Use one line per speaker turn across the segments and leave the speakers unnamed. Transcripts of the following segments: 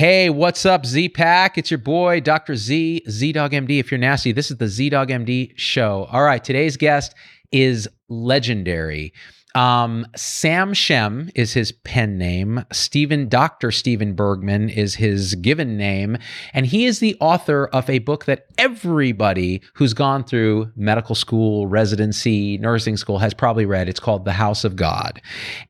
Hey, what's up, Z Pack? It's your boy, Dr. Z, ZDoggMD. If you're nasty, this is the ZDoggMD show. All right, today's guest is legendary. Um, Sam Shem is his pen name. Stephen, Dr. Stephen Bergman is his given name. And he is the author of a book that everybody who's gone through medical school, residency, nursing school has probably read. It's called The House of God.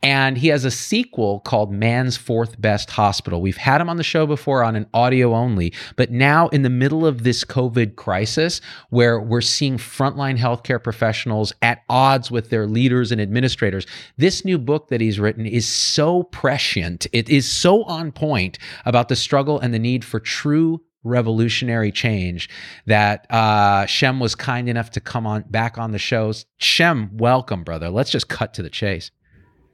And he has a sequel called Man's Fourth Best Hospital. We've had him on the show before on an audio only, but now in the middle of this COVID crisis where we're seeing frontline healthcare professionals at odds with their leaders and administrators this new book that he's written is so prescient. It is so on point about the struggle and the need for true revolutionary change that uh, Shem was kind enough to come on back on the shows. Shem, welcome, brother. Let's just cut to the chase.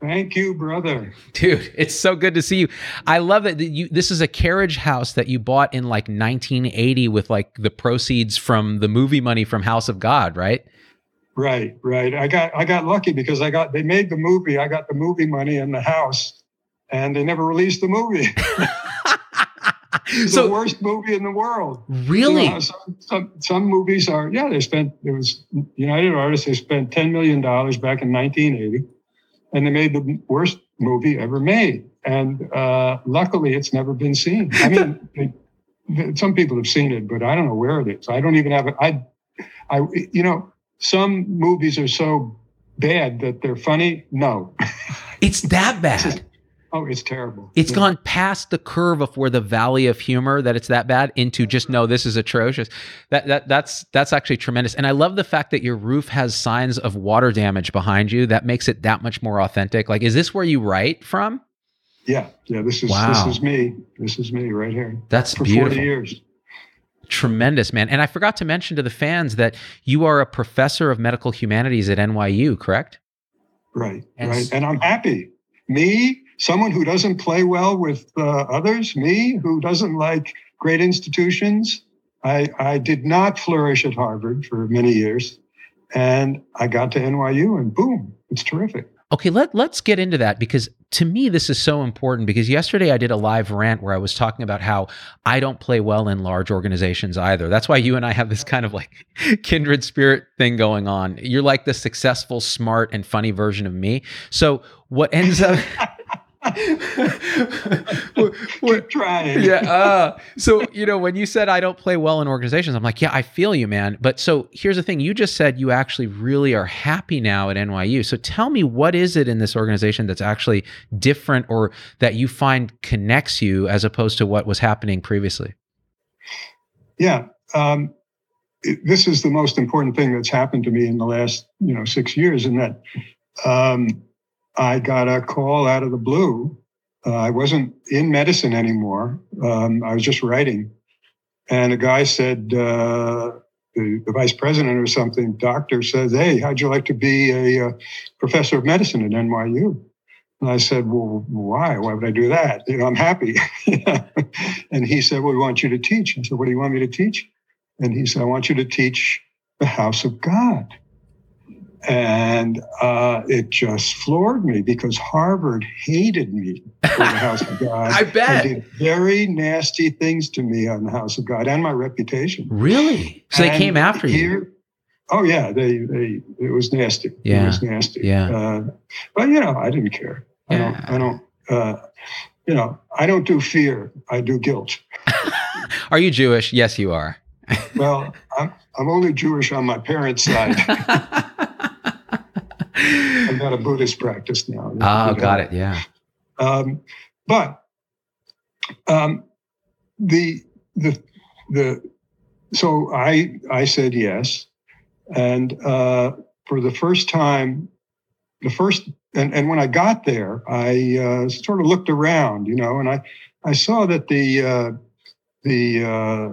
Thank you, brother.
Dude, it's so good to see you. I love that you this is a carriage house that you bought in like 1980 with like the proceeds from the movie money from House of God, right?
Right, right. I got I got lucky because I got they made the movie. I got the movie money in the house, and they never released the movie. so, the worst movie in the world.
Really?
You know, some, some, some movies are yeah. They spent it was United Artists. They spent ten million dollars back in 1980, and they made the worst movie ever made. And uh, luckily, it's never been seen. I mean, they, some people have seen it, but I don't know where it is. I don't even have it. I, I, you know some movies are so bad that they're funny. No.
It's that bad.
oh, it's terrible.
It's yeah. gone past the curve of where the valley of humor that it's that bad into just no, this is atrocious. That that that's that's actually tremendous. And I love the fact that your roof has signs of water damage behind you. That makes it that much more authentic. Like, is this where you write from?
Yeah, yeah. This is wow. this is me. This is me right here.
That's
for
beautiful.
forty years.
Tremendous, man. And I forgot to mention to the fans that you are a professor of medical humanities at NYU, correct?
Right, and right. And I'm happy. Me, someone who doesn't play well with uh, others, me, who doesn't like great institutions. I, I did not flourish at Harvard for many years. And I got to NYU and boom, it's terrific.
Okay, let, let's get into that because to me, this is so important because yesterday I did a live rant where I was talking about how I don't play well in large organizations either. That's why you and I have this kind of like kindred spirit thing going on. You're like the successful, smart, and funny version of me. So, what ends up.
Keep trying.
yeah. Uh, so, you know, when you said I don't play well in organizations, I'm like, yeah, I feel you, man. But so here's the thing you just said you actually really are happy now at NYU. So tell me, what is it in this organization that's actually different or that you find connects you as opposed to what was happening previously?
Yeah. Um, it, this is the most important thing that's happened to me in the last, you know, six years, in that um, I got a call out of the blue. Uh, I wasn't in medicine anymore. Um, I was just writing. And a guy said, uh, the, the, vice president or something, doctor says, Hey, how'd you like to be a, a uh, professor of medicine at NYU? And I said, Well, why? Why would I do that? You know, I'm happy. and he said, Well, we want you to teach. I said, What do you want me to teach? And he said, I want you to teach the house of God. And uh, it just floored me because Harvard hated me for the House of God.
I bet.
They did very nasty things to me on the House of God and my reputation.
Really? So and they came after here, you?
Oh yeah, they they it was nasty.
Yeah,
it was nasty.
Yeah. Uh,
but you know, I didn't care. Yeah. I don't. I don't. Uh, you know, I don't do fear, I do guilt.
are you Jewish? Yes, you are.
well, I'm, I'm only Jewish on my parents' side. I've got a Buddhist practice now.
Oh, got it. Yeah.
Um, but um, the the the so I I said yes, and uh, for the first time, the first and, and when I got there, I uh, sort of looked around, you know, and I I saw that the uh, the uh,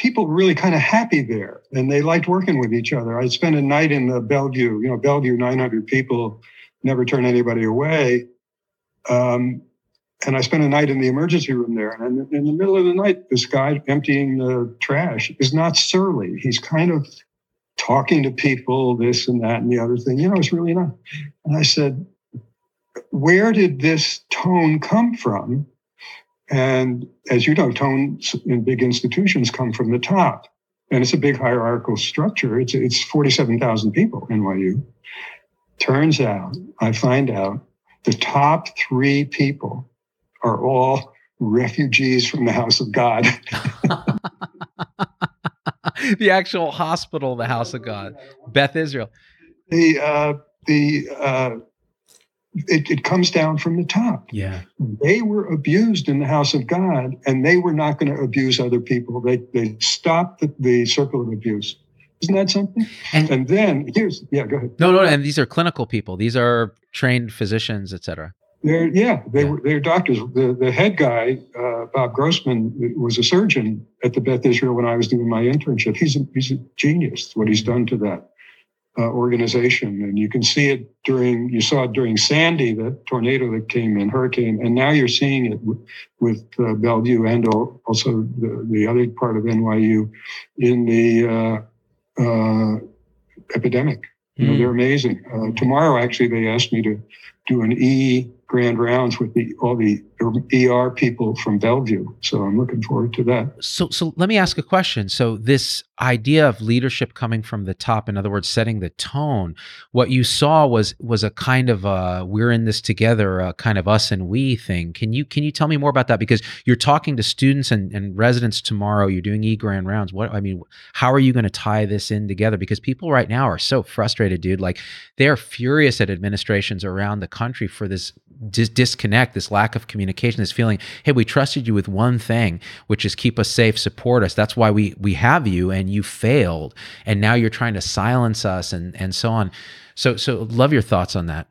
people were really kind of happy there, and they liked working with each other. I spent a night in the Bellevue, you know, Bellevue, 900 people, never turn anybody away. Um, and I spent a night in the emergency room there. And in the middle of the night, this guy emptying the trash is not surly. He's kind of talking to people, this and that and the other thing. You know, it's really not. And I said, Where did this tone come from? And as you know, tones in big institutions come from the top. And it's a big hierarchical structure. It's, it's 47,000 people, NYU. Turns out, I find out, the top three people are all refugees from the house of God.
the actual hospital, the house of God, Beth Israel.
The uh, the uh, it, it comes down from the top.
Yeah,
they were abused in the house of God, and they were not going to abuse other people. They they stopped the, the circle of abuse. Isn't that something? And, and, then here's yeah, go ahead.
No, no, and these are clinical people. These are trained physicians, etc.
They're, yeah, they yeah. were they're doctors. The the head guy, uh, Bob Grossman, was a surgeon at the Beth Israel when I was doing my internship. He's a, he's a genius. What he's done to that uh, organization, and you can see it during you saw it during Sandy, the tornado that came in, hurricane, and now you're seeing it with, with uh, Bellevue and also the, the other part of NYU in the uh, uh, epidemic. You know, mm. they're amazing. Uh, tomorrow, actually, they asked me to do an E grand rounds with the all the ER people from Bellevue. So I'm looking forward to that.
So so let me ask a question. So this idea of leadership coming from the top, in other words, setting the tone, what you saw was was a kind of a we're in this together, a kind of us and we thing. Can you can you tell me more about that? Because you're talking to students and, and residents tomorrow, you're doing E grand rounds. What I mean, how are you going to tie this in together? Because people right now are so frustrated, dude. Like they're furious at administrations around the country for this dis- disconnect, this lack of communication, this feeling, hey, we trusted you with one thing, which is keep us safe, support us. That's why we we have you, and you failed, and now you're trying to silence us, and and so on. So so love your thoughts on that.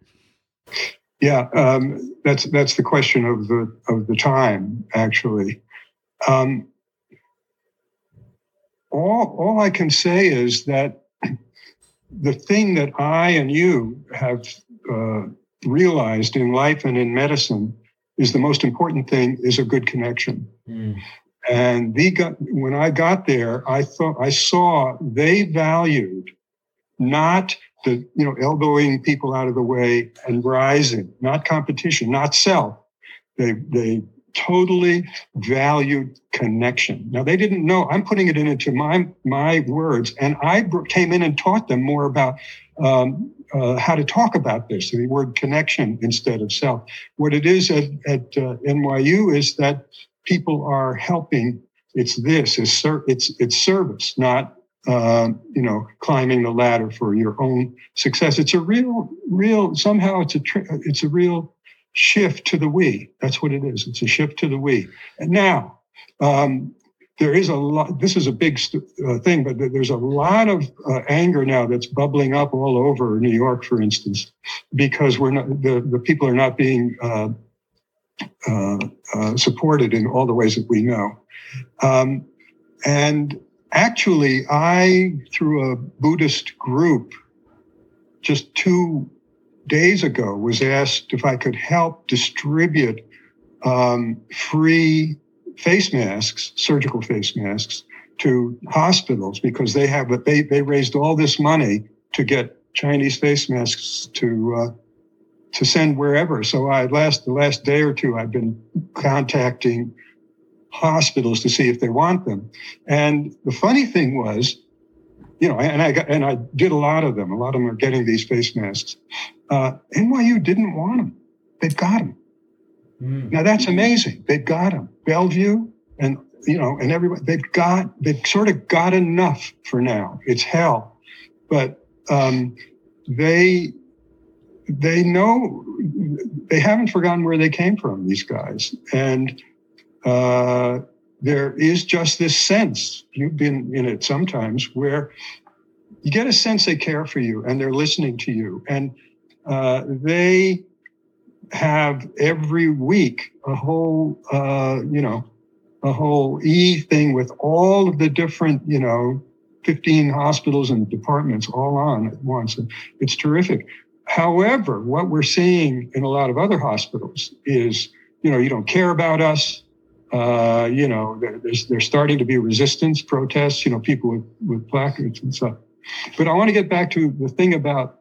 Yeah, um, that's that's the question of the of the time actually. Um, all all I can say is that the thing that I and you have uh, realized in life and in medicine is the most important thing is a good connection. Mm. And the got, when I got there, I thought I saw they valued not the you know elbowing people out of the way and rising, not competition, not self. They they totally valued connection. Now they didn't know. I'm putting it into my my words, and I came in and taught them more about um, uh, how to talk about this, the word connection instead of self. What it is at, at uh, NYU is that people are helping. It's this, it's, ser- it's, it's service, not, uh, you know, climbing the ladder for your own success. It's a real, real, somehow it's a, it's a real shift to the we. That's what it is. It's a shift to the we. And now, um, there is a lot, this is a big uh, thing, but there's a lot of uh, anger now that's bubbling up all over New York, for instance, because we're not, the, the people are not being uh, uh, uh supported in all the ways that we know. Um, and actually, I, through a Buddhist group, just two days ago, was asked if I could help distribute um, free face masks, surgical face masks, to hospitals because they have they they raised all this money to get Chinese face masks to uh, to send wherever. So I last the last day or two I've been contacting hospitals to see if they want them. And the funny thing was, you know, and I got, and I did a lot of them. A lot of them are getting these face masks. Uh, NYU didn't want them. They've got them. Mm. Now that's amazing. They've got them. Bellevue and you know, and everybody they've got they've sort of got enough for now. It's hell, but um, they they know they haven't forgotten where they came from. These guys and. Uh, there is just this sense you've been in it sometimes where you get a sense they care for you and they're listening to you and uh, they have every week a whole uh, you know a whole e thing with all of the different you know 15 hospitals and departments all on at once. It's terrific. However what we're seeing in a lot of other hospitals is you know you don't care about us. Uh, you know, there's, there's starting to be resistance protests, you know, people with, with placards and stuff. But I want to get back to the thing about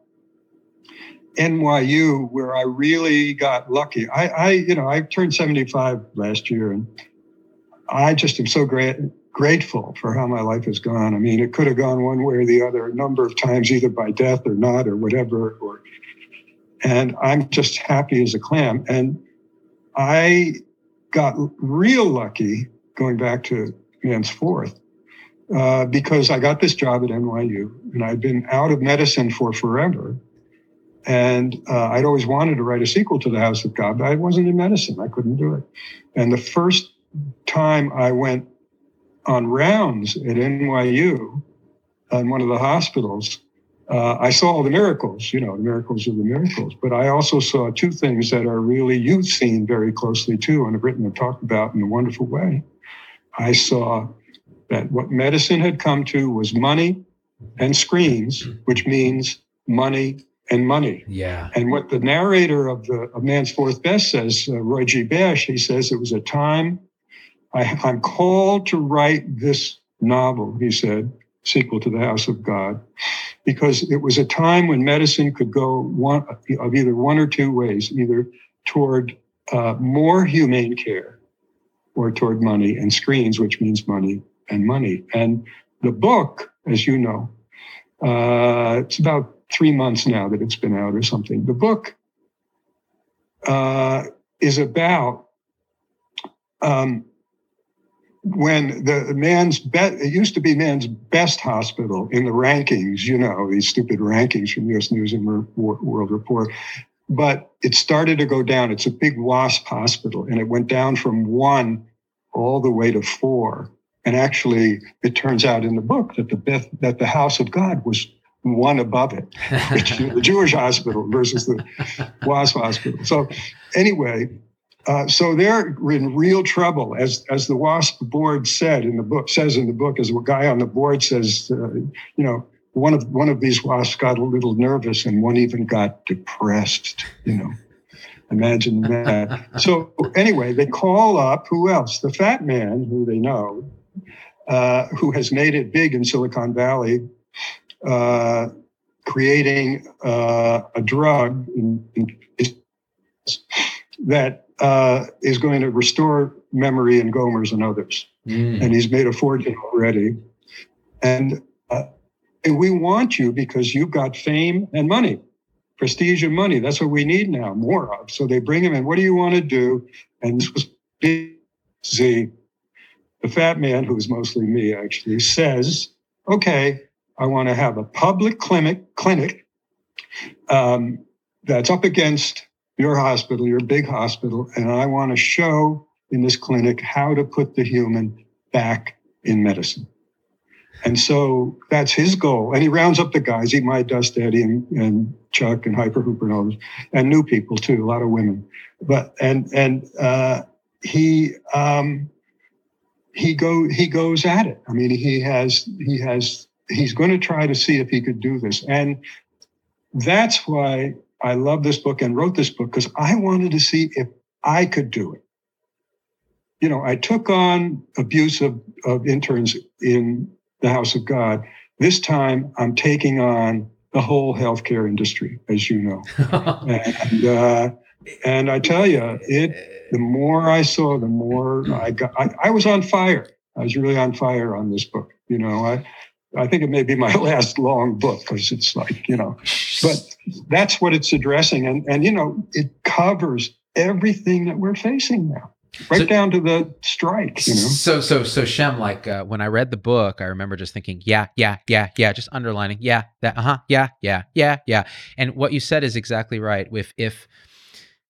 NYU, where I really got lucky. I, I, you know, I turned 75 last year, and I just am so great, grateful for how my life has gone. I mean, it could have gone one way or the other a number of times, either by death or not, or whatever. Or, and I'm just happy as a clam. And I got real lucky going back to man's fourth uh, because I got this job at NYU and I'd been out of medicine for forever. And uh, I'd always wanted to write a sequel to The House of God, but I wasn't in medicine. I couldn't do it. And the first time I went on rounds at NYU in one of the hospitals, uh, I saw all the miracles, you know, the miracles of the miracles. But I also saw two things that are really you've seen very closely too, and have written and talked about in a wonderful way. I saw that what medicine had come to was money and screens, which means money and money.
Yeah.
And what the narrator of the of Man's Fourth Best says, uh, Roy G. Basch, he says it was a time I, I'm called to write this novel. He said, sequel to the House of God, because it was a time when medicine could go one of either one or two ways, either toward uh, more humane care or toward money and screens, which means money and money. And the book, as you know, uh, it's about three months now that it's been out or something. The book uh, is about um, when the man's bet it used to be man's best hospital in the rankings you know these stupid rankings from us news and world report. But it started to go down. It's a big wasp hospital and it went down from one all the way to four. And actually it turns out in the book that the that the house of god was one above it the jewish hospital versus the wasp hospital so anyway uh, so they're in real trouble, as as the WASP board said in the book says in the book, as a guy on the board says, uh, you know, one of one of these wasps got a little nervous, and one even got depressed. You know, imagine that. so anyway, they call up who else? The fat man, who they know, uh, who has made it big in Silicon Valley, uh, creating uh, a drug that uh, is going to restore memory in Gomers and others. Mm. And he's made a fortune already. And, uh, and we want you because you've got fame and money, prestige and money. That's what we need now, more of. So they bring him in. What do you want to do? And this was Z, the fat man, who's mostly me actually, says, okay, I want to have a public clinic, clinic um, that's up against your hospital, your big hospital, and I want to show in this clinic how to put the human back in medicine. And so that's his goal. And he rounds up the guys, Eat My Dust Eddie and, and Chuck and Hyper Hooper and others, and new people too, a lot of women. But and and uh, he um, he go he goes at it. I mean, he has he has he's going to try to see if he could do this. And that's why I love this book and wrote this book because I wanted to see if I could do it. You know, I took on abuse of, of interns in the House of God. This time I'm taking on the whole healthcare industry, as you know. and, uh, and I tell you, it, the more I saw, the more I got, I, I was on fire. I was really on fire on this book. You know, I, I think it may be my last long book because it's like, you know, but that's what it's addressing. And, and, you know, it covers everything that we're facing now right so, down to the strike you know?
So so so shem like uh, when i read the book i remember just thinking yeah yeah yeah yeah just underlining yeah that uh-huh yeah yeah yeah yeah. And what you said is exactly right. If if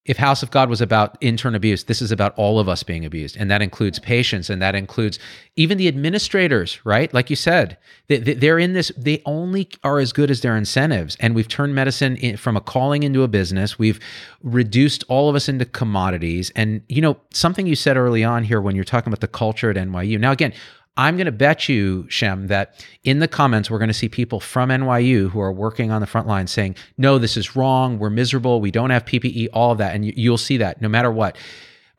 if House of God was about intern abuse, this is about all of us being abused. And that includes patients and that includes even the administrators, right? Like you said, they, are in this, they only are as good as their incentives. And we've turned medicine in, from a calling into a business. We've reduced all of us into commodities. And, you know, something you said early on here when you're talking about the culture at NYU. Now, again, I'm going to bet you, Shem, that in the comments, we're going to see people from NYU who are working on the front line saying, no, this is wrong. We're miserable. We don't have PPE, all of that. And you, will see that no matter what.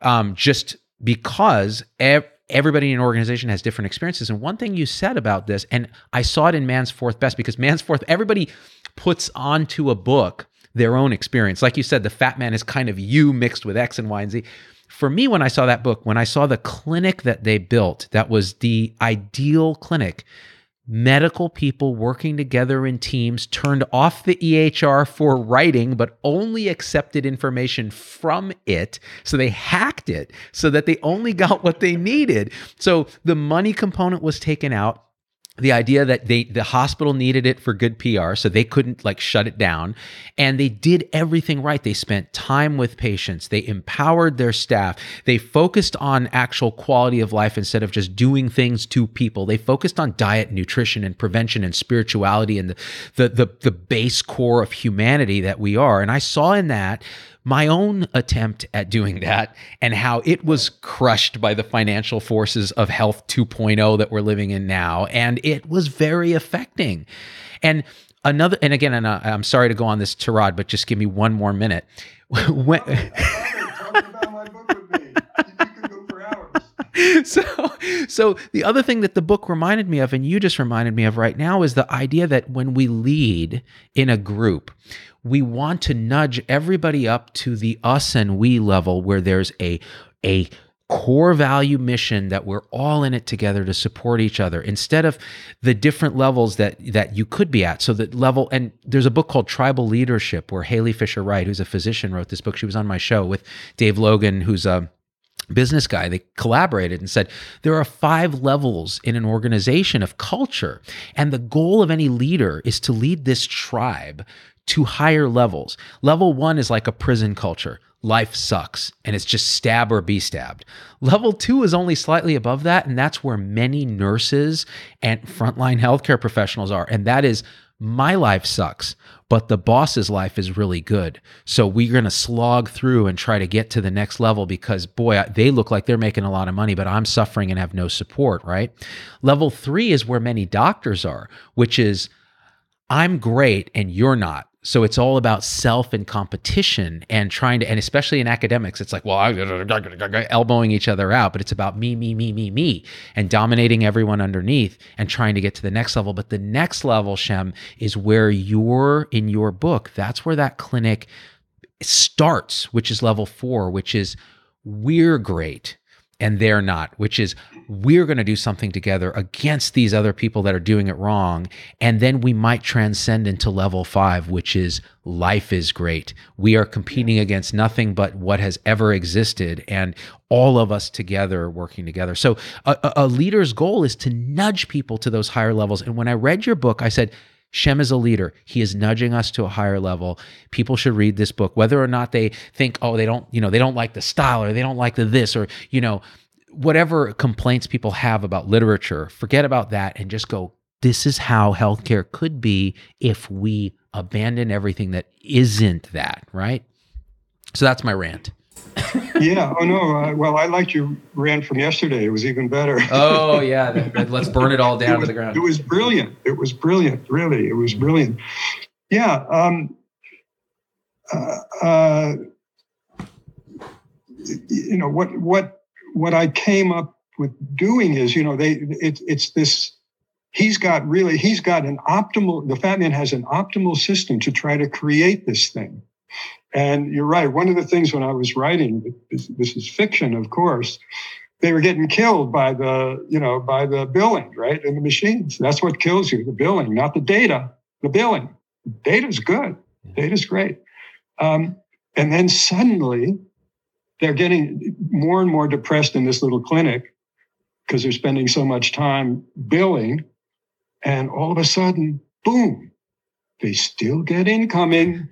Um, just because ev- everybody in an organization has different experiences. And one thing you said about this, and I saw it in Man's Fourth Best, because Man's Fourth, everybody puts onto a book their own experience. Like you said, the fat man is kind of you mixed with X and Y and Z for me, when I saw that book, when I saw the clinic that they built, that was the ideal clinic. Medical people working together in teams turned off the EHR for writing, but only accepted information from it. So they hacked it so that they only got what they needed. So the money component was taken out the idea that they the hospital needed it for good PR so they couldn't like shut it down. And they did everything right. They spent time with patients. They empowered their staff. They focused on actual quality of life instead of just doing things to people. They focused on diet nutrition and prevention and spirituality and the the the, the base core of humanity that we are. And I saw in that my own attempt at doing that and how it was crushed by the financial forces of health 2.0 that we're living in now. And it was very affecting. And another, and again, and I'm sorry to go on this tirade, but just give me one more minute. when, so so the other thing that the book reminded me of and you just reminded me of right now is the idea that when we lead in a group we want to nudge everybody up to the us and we level where there's a a core value mission that we're all in it together to support each other instead of the different levels that that you could be at. So that level and there's a book called tribal leadership where Halee Fischer-Wright who's a physician wrote this book. She was on my show with dave logan who's a business guy they collaborated and said there are five levels in an organization of culture and the goal of any leader is to lead this tribe to higher levels. Level one is like a prison culture. Life sucks and it's just stab or be stabbed. Level two is only slightly above that, and that's where many nurses and frontline healthcare professionals are. And that is my life sucks, but the boss's life is really good. So we're going to slog through and try to get to the next level because, boy, they look like they're making a lot of money, but I'm suffering and have no support, right? Level three is where many doctors are, which is I'm great and you're not so it's all about self and competition and trying to and especially in academics it's like well elbowing each other out but it's about me me me me me and dominating everyone underneath and trying to get to the next level. But the next level shem is where you're in your book that's where that clinic starts which is level 4 which is we're great and they're not, which is we're going to do something together against these other people that are doing it wrong. And then we might transcend into level five, which is life is great. We are competing against nothing but what has ever existed, and all of us together working together. So, a, a leader's goal is to nudge people to those higher levels. And when I read your book, I said, Shem is a leader. He is nudging us to a higher level. People should read this book, whether or not they think, oh, they don't, you know, they don't like the style or they don't like the this or, you know, whatever complaints people have about literature, forget about that and just go, this is how healthcare could be if we abandon everything that isn't that, right? So that's my rant
yeah. Oh no. Uh, well, I liked your rant from yesterday. It was even better.
oh yeah. let's burn it all down
was,
to the ground.
It was brilliant. It was brilliant. Really, it was brilliant. Yeah. Um, uh, uh, you know what what what I came up with doing is you know they it, it's this he's got really he's got an optimal the fat man has an optimal system to try to create this thing and you're right. One of the things when I was writing, this, this is fiction, of course, they were getting killed by the, you know, by the billing, right? And the machines. That's what kills you, the billing, not the data, the billing. Data's good. Data's great. Um, and then suddenly they're getting more and more depressed in this little clinic because they're spending so much time billing. And all of a sudden, boom, they still get incoming.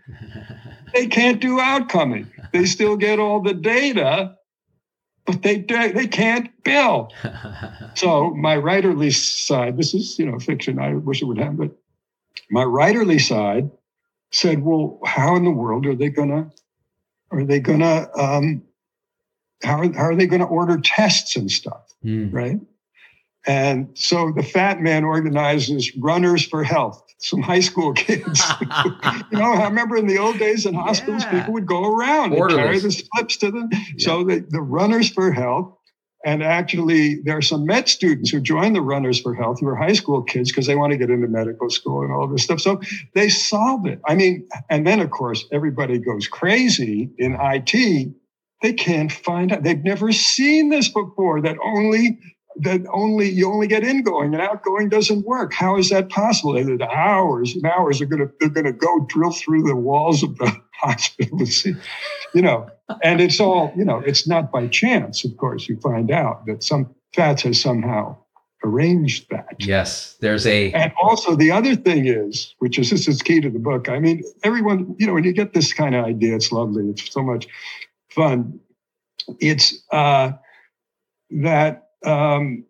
they can't do outcoming. They still get all the data, but they they can't bill. so my writerly side, this is you know fiction. I wish it would happen, but my writerly side said, "Well, how in the world are they gonna are they gonna um, how are, how are they going to order tests and stuff, mm. right?" And so the fat man organizes runners for health, some high school kids. you know, I remember in the old days in hospitals, yeah. people would go around and carry the slips to them. Yeah. So the, the runners for health, and actually there are some med students who join the runners for health who are high school kids because they want to get into medical school and all this stuff. So they solve it. I mean, and then of course everybody goes crazy in IT. They can't find out. They've never seen this before that only that only you only get ingoing and outgoing doesn't work. How is that possible? The hours and hours are going to they're going to go drill through the walls of the hospital to see, you know. And it's all you know. It's not by chance, of course. You find out that some fats has somehow arranged that.
Yes, there's a.
And also the other thing is, which is this is key to the book. I mean, everyone, you know, when you get this kind of idea, it's lovely. It's so much fun. It's uh, that um,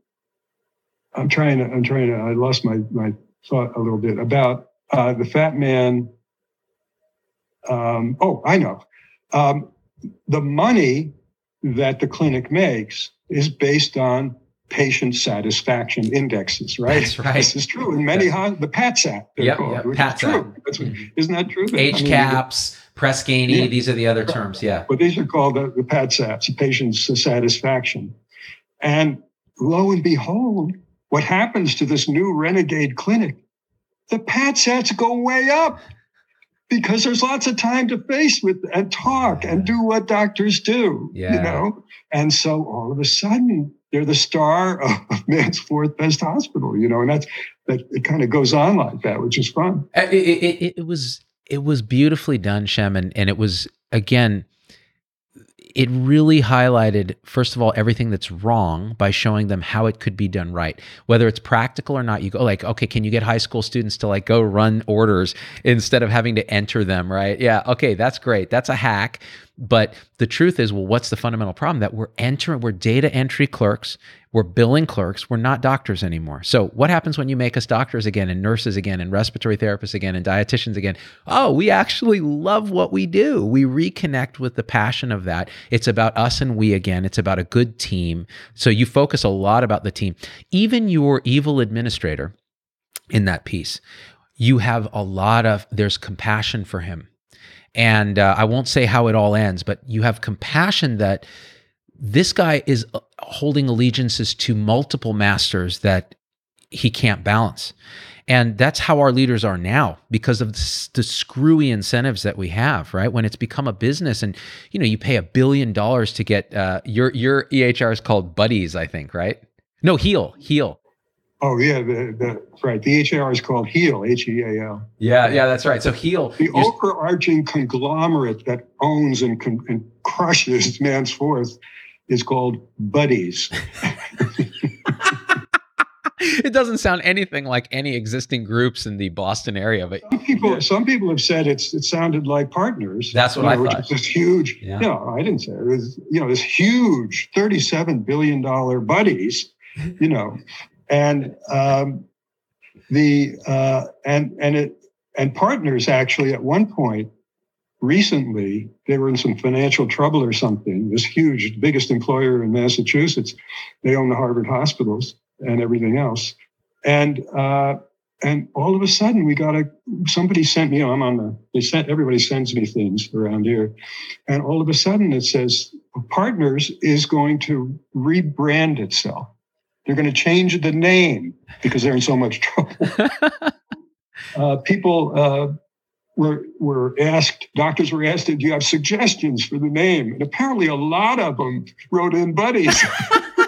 I'm trying to, I'm trying to, I lost my, my thought a little bit about uh, the fat man. Um, oh, I know. Um, the money that the clinic makes is based on patient satisfaction indexes, right?
That's right.
This is true in many yes. the PATSAT.
Yep, called, yep. PATSAT.
True. That's what, mm-hmm. Isn't that true?
H I mean, caps, Press yeah. these are the other terms. Yeah.
But these are called the, the PATSATs, patient satisfaction. And lo and behold, what happens to this new renegade clinic? The PATSATs go way up because there's lots of time to face with and talk and do what doctors do, yeah. you know? And so all of a sudden, they're the star of man's fourth best hospital, you know, and that's that it kind of goes on like that, which is fun.
Uh, it, it, it was it was beautifully done, Shem, and, and it was again it really highlighted, first of all, everything that's wrong by showing them how it could be done right. Whether it's practical or not, you go like, okay, can you get high school students to like go run orders instead of having to enter them, right? Yeah, okay, that's great. That's a hack. But the truth is, well, what's the fundamental problem? That we're entering, we're data entry clerks, we're billing clerks, we're not doctors anymore. So what happens when you make us doctors again and nurses again and respiratory therapists again and dietitians again? Oh, we actually love what we do. We reconnect with the passion of that. It's about us and we again. It's about a good team. So you focus a lot about the team. Even your evil administrator in that piece, you have a lot of, there's compassion for him and uh, I won't say how it all ends, but you have compassion that this guy is uh, holding allegiances to multiple masters that he can't balance. And that's how our leaders are now because of the screwy incentives that we have, right? When it's become a business and, you know, you pay a billion dollars to get uh, your, your EHR is called buddies, I think, right? No, heal, heal.
Oh yeah, the, the right. The EHR is called HEAL, H E A L.
Yeah, yeah, that's right. So HEAL,
the overarching conglomerate that owns and, and crushes man's fourth, is called Buddies.
it doesn't sound anything like any existing groups in the Boston area, but
some people, yeah. some people have said it's it sounded like partners.
That's what know, I thought.
this huge. Yeah. No, I didn't say it. it was. You know, this huge thirty-seven billion dollar buddies. You know, and um, the uh, and and it and partners actually at one point recently they were in some financial trouble or something. This huge, biggest employer in Massachusetts, they own the Harvard hospitals and everything else, and. Uh, and all of a sudden, we got a somebody sent me. I'm on the. They sent everybody sends me things around here, and all of a sudden it says Partners is going to rebrand itself. They're going to change the name because they're in so much trouble. uh, people uh, were were asked, doctors were asked, "Do you have suggestions for the name?" And apparently, a lot of them wrote in buddies. and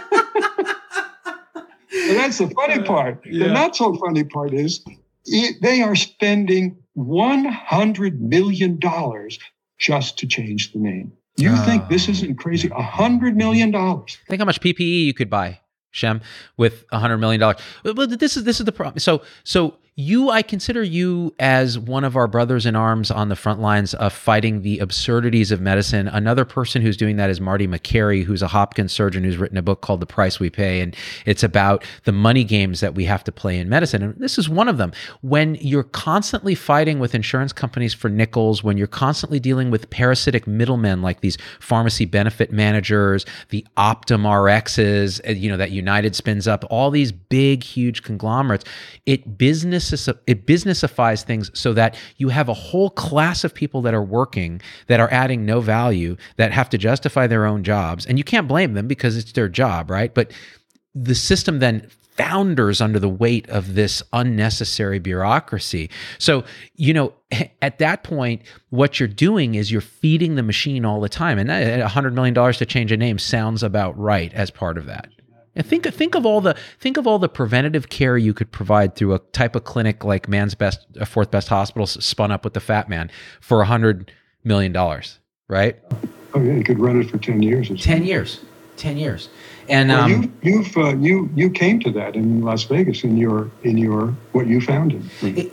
that's the funny part. Yeah. The not so funny part is it, they are spending one hundred million dollars just to change the name. You oh. think this isn't crazy? A hundred million dollars.
Think how much PPE you could buy, Shem, with a hundred million dollars. But this is this is the problem. So so you i consider you as one of our brothers in arms on the front lines of fighting the absurdities of medicine. Another person who's doing that is marty makary who's a hopkins surgeon who's written a book called the price we pay and it's about the money games that we have to play in medicine. And this is one of them. When you're constantly fighting with insurance companies for nickels when you're constantly dealing with parasitic middlemen like these pharmacy benefit managers the optum rx's you know that united spins up all these big huge conglomerates it business it businessifies things so that you have a whole class of people that are working that are adding no value that have to justify their own jobs and you can't blame them because it's their job right but the system then founders under the weight of this unnecessary bureaucracy. So, you know, at that point, what you're doing is you're feeding the machine all the time. And $100 million to change a name sounds about right as part of that. And think think of all the think of all the preventative care you could provide through a type of clinic like Man's Best, a Fourth Best Hospital spun up with the Fat Man for a hundred million dollars, right?
Oh yeah, you could run it for ten years.
ten years, ten years, and
well, um, you you've uh, you you came to that in Las Vegas in your in your what you founded.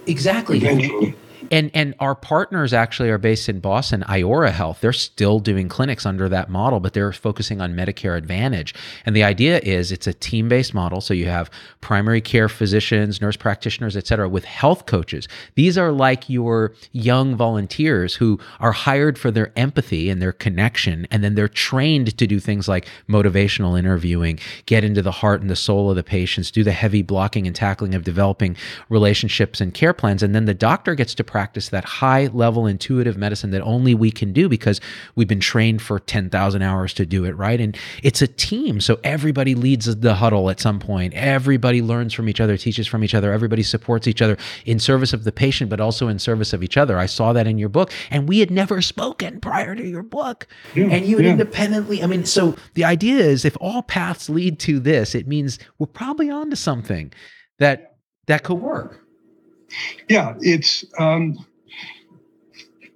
Exactly. Eventually and and our partners actually are based in Boston, Iora Health. They're still doing clinics under that model, but they're focusing on Medicare Advantage. And the idea is it's a team-based model. So you have primary care physicians, nurse practitioners, et cetera, with health coaches. These are like your young volunteers who are hired for their empathy and their connection, and then they're trained to do things like motivational interviewing, get into the heart and the soul of the patients, do the heavy blocking and tackling of developing relationships and care plans, and then the doctor gets to practice that high level intuitive medicine that only we can do because we've been trained for 10,000 hours to do it, right? And it's a team. So everybody leads the huddle at some point. Everybody learns from each other, teaches from each other. Everybody supports each other in service of the patient, but also in service of each other. I saw that in your book. And we had never spoken prior to your book. Yeah, and you yeah. independently, I mean, so the idea is if all paths lead to this, it means we're probably onto something that that could work.
Yeah, it's um,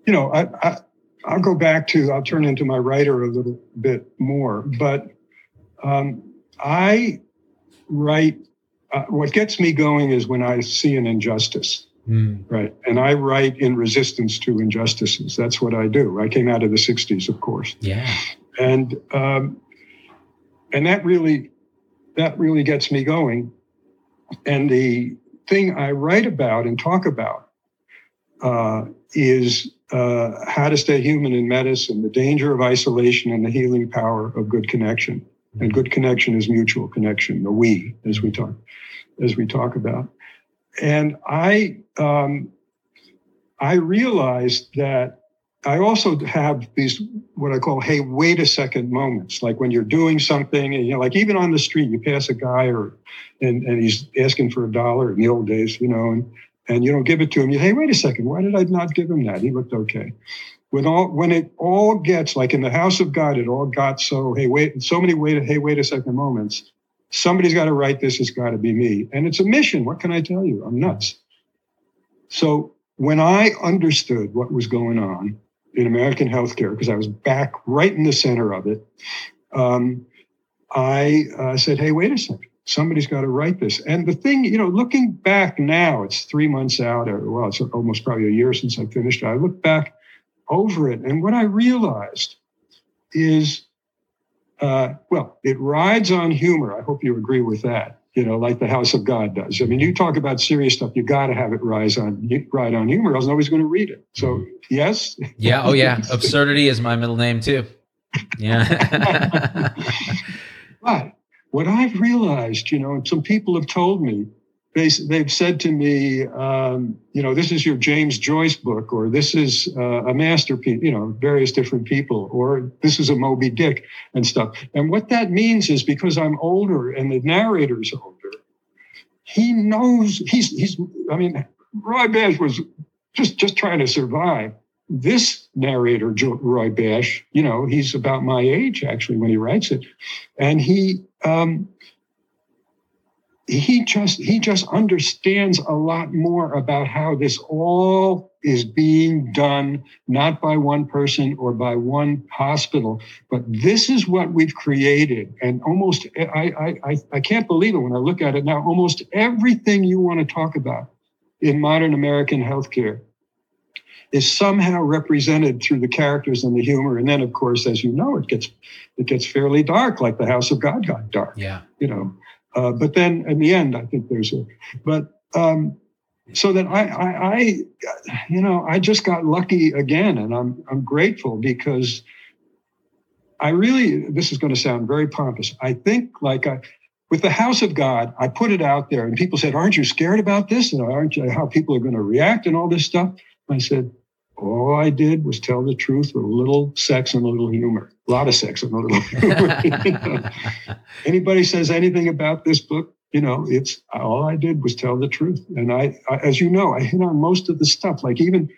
you know I, I I'll go back to I'll turn into my writer a little bit more, but um, I write. Uh, what gets me going is when I see an injustice, mm. right? And I write in resistance to injustices. That's what I do. I came out of the '60s, of course.
Yeah.
And um, and that really that really gets me going. And the thing I write about and talk about uh, is uh, how to stay human in medicine, the danger of isolation and the healing power of good connection. And good connection is mutual connection, the we, as we talk, as we talk about. And I, um, I realized that I also have these what I call "Hey, wait a second" moments, like when you're doing something, and you know, like even on the street, you pass a guy or and and he's asking for a dollar in the old days, you know, and and you don't give it to him. You hey, wait a second, why did I not give him that? He looked okay. When all when it all gets like in the house of God, it all got so hey wait so many wait hey wait a second moments. Somebody's got to write this. It's got to be me, and it's a mission. What can I tell you? I'm nuts. So when I understood what was going on in American healthcare because I was back right in the center of it. Um, I uh, said, "Hey, wait a second. Somebody's got to write this." And the thing, you know, looking back now, it's three months out, or well, it's almost probably a year since I finished. it. I look back over it, and what I realized is, uh, well, it rides on humor. I hope you agree with that you know, like the House of God does. I mean, you talk about serious stuff, you got to have it rise on ride on humor, else nobody's going to read it. So, yes.
Yeah. Oh, yeah. Absurdity is my middle name too. Yeah.
but what I've realized, you know, and some people have told me, they, they've said to me, um, you know, this is your James Joyce book, or this is uh, a masterpiece, you know, various different people, or this is a Moby Dick and stuff. And what that means is because I'm older and the narrator's older, he knows he's, he's, I mean, Roy Basch was just, just trying to survive. This narrator, Roy Basch, you know, he's about my age actually when he writes it. And he, um, he just he just understands a lot more about how this all is being done not by one person or by one hospital. But this is what we've created. And almost I, I i can't believe it when i look at it now almost everything you want to talk about in modern american healthcare is somehow represented through the characters and the humor. And then of course as you know it gets it gets fairly dark like the house of god got dark.
Yeah.
You know uh, but then in the end, I think there's a, but um, so that I, I, I, you know, I just got lucky again, and I'm I'm grateful because I really, this is going to sound very pompous. I think like I, with the house of God, I put it out there, and people said, "Aren't you scared about this? And aren't you how people are going to react and all this stuff?" I said, all I did was tell the truth with a little sex and a little humor. A lot of sex a little humor. Anybody says anything about this book, you know, it's all I did was tell the truth. And I, I, as you know, I hit on most of the stuff. Like even,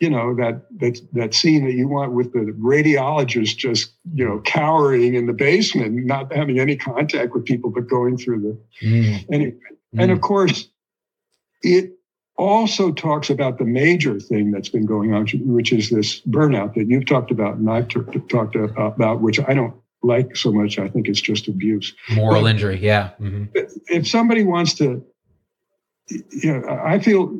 you know, that that that scene that you want with the radiologist just, you know, cowering in the basement, not having any contact with people, but going through the mm. anyway. Mm. And of course, it also talks about the major thing that's been going on, which is this burnout that you've talked about and I've t- talked about, which I don't like so much. I think it's just abuse.
Moral but injury, yeah.
Mm-hmm. If somebody wants to, you know, I feel,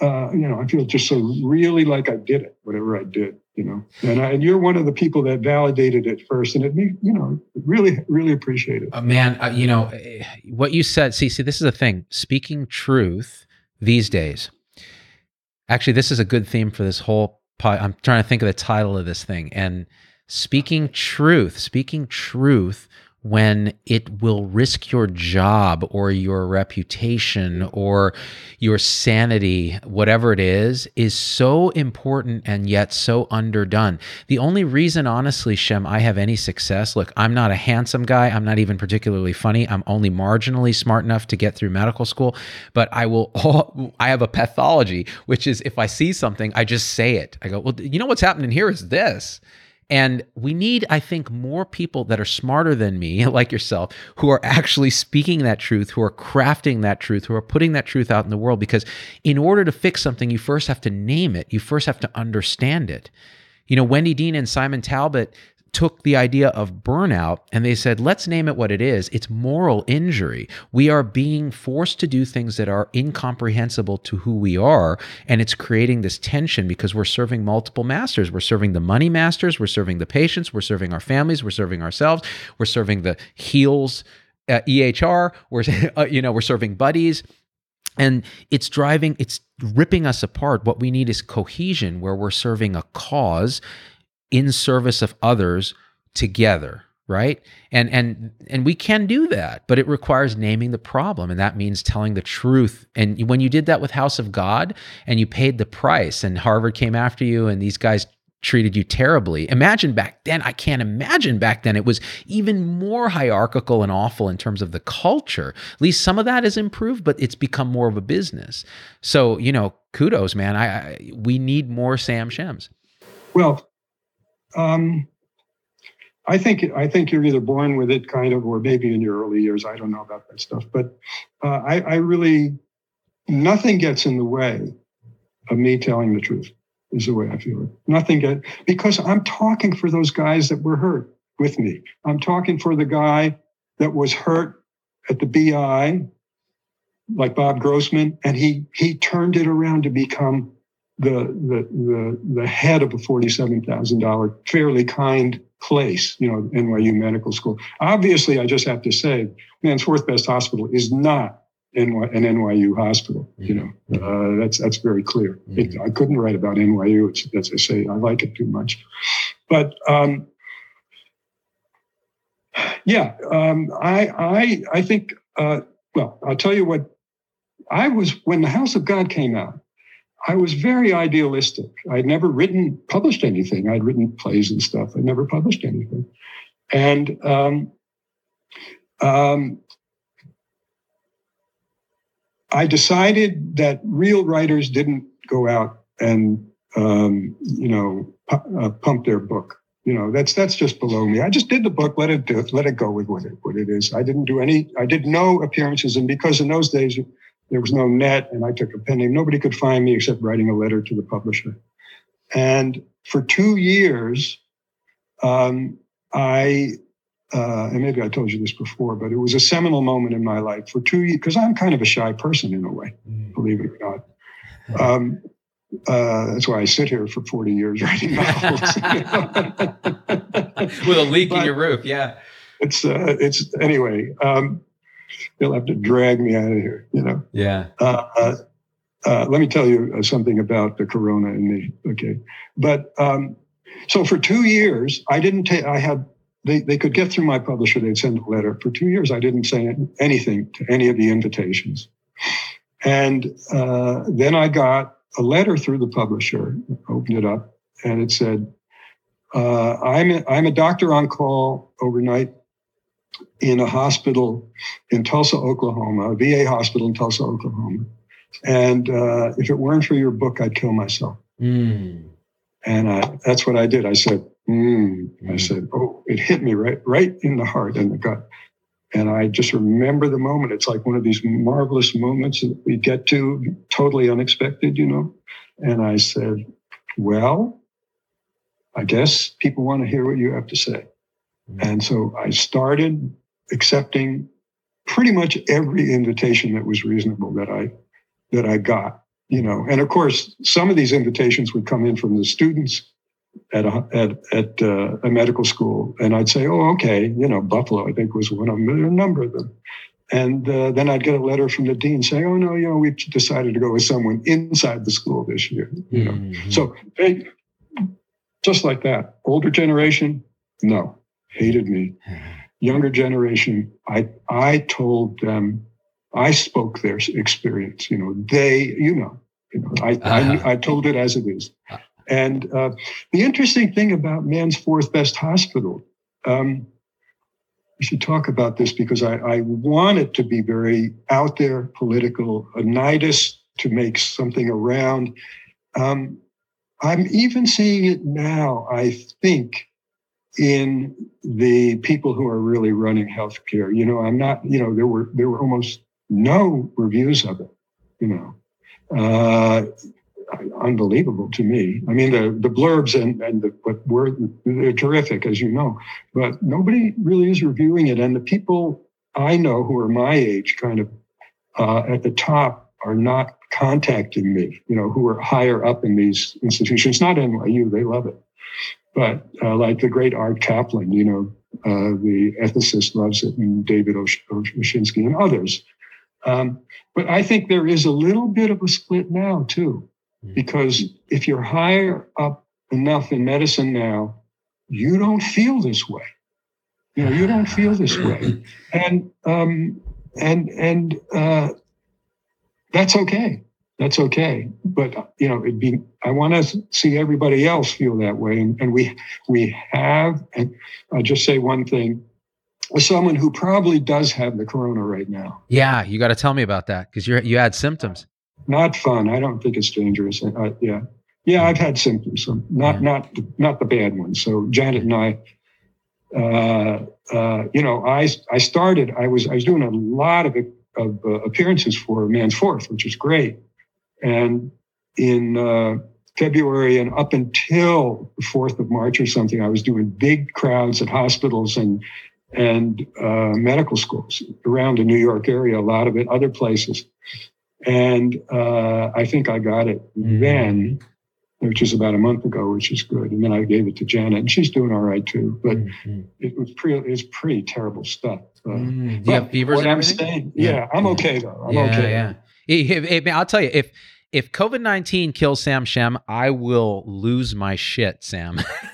uh, you know, I feel just so really like I did it, whatever I did, you know. And, I, and you're one of the people that validated it first, and it, you know, really, really appreciate it.
Uh, man, uh, you know, eh, what you said. See, see, this is the thing. Speaking truth these days. Actually, this is a good theme for this whole. I'm trying to think of the title of this thing. And speaking truth, speaking truth when it will risk your job or your reputation or your sanity, whatever it is, is so important and yet so underdone. The only reason, honestly, Shem, I have any success look, I'm not a handsome guy. I'm not even particularly funny. I'm only marginally smart enough to get through medical school, but I will, I have a pathology, which is if I see something, I just say it. I go, well, you know what's happening here is this. And we need, I think, more people that are smarter than me, like yourself, who are actually speaking that truth, who are crafting that truth, who are putting that truth out in the world. Because in order to fix something, you first have to name it, you first have to understand it. You know, Wendy Dean and Simon Talbot took the idea of burnout and they said, let's name it what it is. It's moral injury. We are being forced to do things that are incomprehensible to who we are. And it's creating this tension because we're serving multiple masters. We're serving the money masters, we're serving the patients, we're serving our families, we're serving ourselves, we're serving the heels. Uh, EHR, we're uh, you know we're serving buddies, and it's driving it's ripping us apart what we need is cohesion where we're serving a cause in service of others together right? And and and we can do that but it requires naming the problem and that means telling the truth. And when you did that with house of god and you paid the price and harvard came after you and these guys treated you terribly imagine back then i can't imagine back then it was even more hierarchical and awful in terms of the culture. At least some of that has improved but it's become more of a business. So you know kudos man. I, I we need more sam shems.
Well um, I think I think you're either born with it, kind of, or maybe in your early years. I don't know about that stuff, but uh, I, I really nothing gets in the way of me telling the truth. Is the way I feel it. Nothing get because I'm talking for those guys that were hurt with me. I'm talking for the guy that was hurt at the BI, like Bob Grossman, and he he turned it around to become the, the, the, the head of a $47,000 fairly kind place, you know, NYU Medical School. Obviously, I just have to say, man's fourth best hospital is not NY, an NYU hospital. You know, uh, that's that's very clear. It, I couldn't write about NYU. It's, as I say, I like it too much. But um, yeah, um, I I I think. Uh, well, I'll tell you what. I was when the House of God came out. I was very idealistic. I'd never written, published anything. I'd written plays and stuff. I'd never published anything. And um, um, I decided that real writers didn't go out and, um, you know, uh, pump their book. You know, that's that's just below me. I just did the book, let it do, let it go with what it what it is. I didn't do any. I did no appearances, and because in those days there was no net, and I took a pen name, nobody could find me except writing a letter to the publisher. And for two years, um, I uh, and maybe I told you this before, but it was a seminal moment in my life for two years because I'm kind of a shy person in a way, mm. believe it or not. Um, uh, that's why I sit here for 40 years writing novels.
With a leak but in your roof, yeah.
It's uh, it's anyway. Um, they'll have to drag me out of here, you know.
Yeah.
Uh, uh, uh let me tell you uh, something about the corona and me, okay? But um, so for two years, I didn't take. I had they, they could get through my publisher. They'd send a letter. For two years, I didn't say anything to any of the invitations. And uh, then I got a letter through the publisher, opened it up, and it said, uh, I'm, a, I'm a doctor on call overnight in a hospital in Tulsa, Oklahoma, a VA hospital in Tulsa, Oklahoma. And uh, if it weren't for your book, I'd kill myself. Mm. And I, that's what I did. I said, mm. Mm. I said, oh, it hit me right, right in the heart and the gut. And I just remember the moment. It's like one of these marvelous moments that we get to, totally unexpected, you know. And I said, well, I guess people want to hear what you have to say. Mm. And so I started accepting pretty much every invitation that was reasonable that I that I got you know. And of course some of these invitations would come in from the students at a, at, at uh, a medical school. And i'd say oh okay you know buffalo i think was one of them a number of them. And uh, then i'd get a letter from the dean saying oh no you know we've decided to go with someone inside the school this year you know. Mm-hmm. so they just like that. Older generation no hated me younger generation i i told them I spoke their experience. You know, they, you know, you know, I, uh-huh. I, I told it as it is. And uh, the interesting thing about man's fourth best hospital, um, I should talk about this because I, I want it to be very out there, political, a nidus to make something around. Um, I'm even seeing it now, I think, in the people who are really running healthcare. You know, I'm not, you know, there were there were almost no reviews of it, you know. Uh, unbelievable to me. I mean, the, the blurbs and, and the, what were, they're terrific, as you know, but nobody really is reviewing it. And the people I know who are my age, kind of uh, at the top, are not contacting me, you know, who are higher up in these institutions, not NYU, they love it. But uh, like the great Art Caplan, you know, uh, the ethicist loves it, and David Oshinsky and others. Um, but I think there is a little bit of a split now, too, mm-hmm. because if you're higher up enough in medicine now, you don't feel this way. You know, you don't feel this way, and um, and and uh, that's okay. That's okay. But you know, it'd be. I want to see everybody else feel that way, and, and we we have. And I'll just say one thing: with someone who probably does have the corona right now.
Yeah, you got to tell me about that because you you had symptoms.
Not fun. I don't think it's dangerous. Uh, yeah, yeah, I've had symptoms. So not yeah. not not the bad ones. So Janet and I, uh, uh, you know, I I started. I was I was doing a lot of of uh, appearances for Man's Fourth, which is great, and in. Uh, February and up until the 4th of March or something, I was doing big crowds at hospitals and and uh, medical schools around the New York area, a lot of it, other places. And uh, I think I got it mm-hmm. then, which is about a month ago, which is good. And then I gave it to Janet, and she's doing all right too. But mm-hmm. it was pretty, it's pretty terrible stuff. Uh,
mm. You have fevers?
I'm saying, yeah, yeah, I'm okay though. I'm yeah, okay. Yeah.
I'll tell you, if if COVID 19 kills Sam Shem, I will lose my shit, Sam.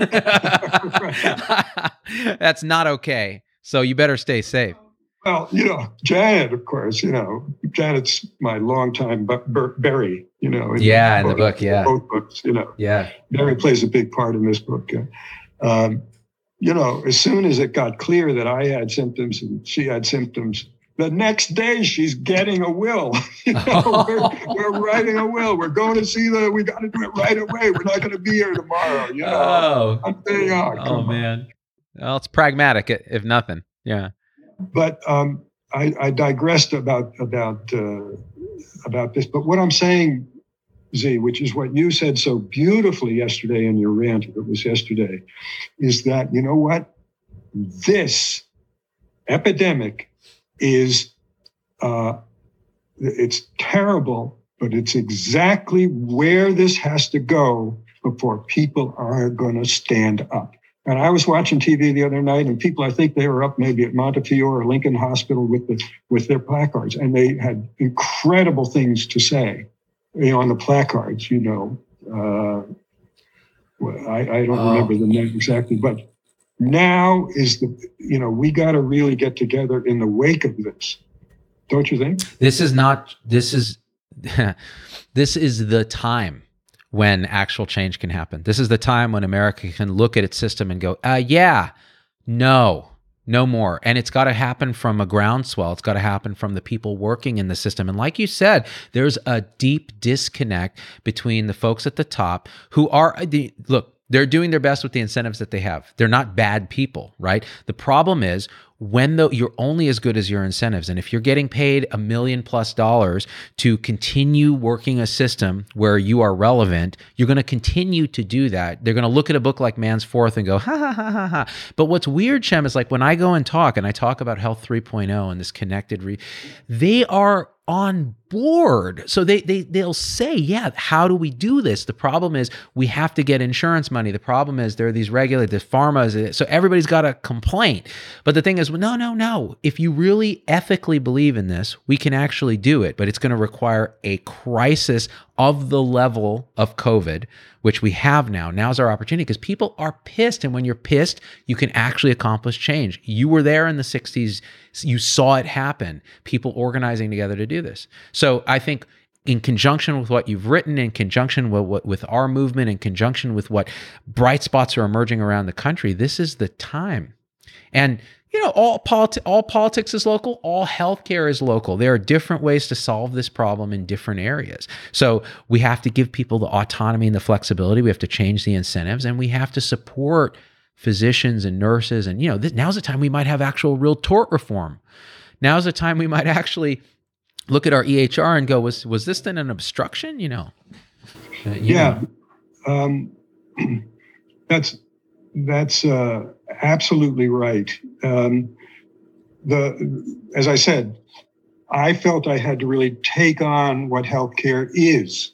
That's not okay. So you better stay safe.
Well, you know, Janet, of course, you know, Janet's my longtime Berry, you know.
In yeah, the in the book, yeah.
Both books, you know.
Yeah.
Berry plays a big part in this book. Um, you know, as soon as it got clear that I had symptoms and she had symptoms, the next day she's getting a will. you know, we're, we're, writing a will. We're going to see the. We got to do it right away. We're not going to be here tomorrow. You know. Oh, saying,
oh, oh man. Well, it's pragmatic, if nothing. Yeah.
But um, I, I, digressed about about uh, about this. But what I'm saying, Z, which is what you said so beautifully yesterday in your rant, if it was yesterday, is that you know what this epidemic is uh, it's terrible, but it's exactly where this has to go before people are going to stand up. And I was watching TV the other night, and people, I think they were up maybe at Montefiore or Lincoln Hospital with the with their placards, and they had incredible things to say, you know, on the placards. You know, uh, I, I, don't oh. remember the name exactly, but now is the you know we got to really get together in the wake of this. Don't you think?
This is not this is this is the time when actual change can happen. This is the time when america can look at its system and go uh yeah no no more. And it's got to happen from a groundswell. It's got to happen from the people working in the system. And like you said there's a deep disconnect between the folks at the top who are the look they're doing their best with the incentives that they have. They're not bad people, right? The problem is when the, you're only as good as your incentives. And if you're getting paid a million plus dollars to continue working a system where you are relevant, you're going to continue to do that. They're going to look at a book like Man's Fourth and go, ha ha ha ha ha. But what's weird, Shem, is like when I go and talk and I talk about Health 3.0 and this connected, re- they are on board. So they they they'll say, yeah, how do we do this? The problem is we have to get insurance money. The problem is there are these regulators, pharmas, eh, so everybody's got a complaint. But the thing is, well, no, no, no. If you really ethically believe in this, we can actually do it, but it's going to require a crisis of the level of COVID, which we have now. Now's our opportunity because people are pissed. And when you're pissed, you can actually accomplish change. You were there in the 60s, you saw it happen, people organizing together to do this. So I think in conjunction with what you've written, in conjunction with, with, our movement, in conjunction with what bright spots are emerging around the country, this is the time. And you know, all, politi- all politics is local, all healthcare is local. There are different ways to solve this problem in different areas. So we have to give people the autonomy and the flexibility. We have to change the incentives and we have to support physicians and nurses. And, you know, this, now's the time we might have actual real tort reform. Now's the time we might actually look at our EHR and go, was, was this then an obstruction? You know?
Uh, you yeah. Know. Um, that's, that's, uh, absolutely right. Um, the as I said, I felt I had to really take on what healthcare is.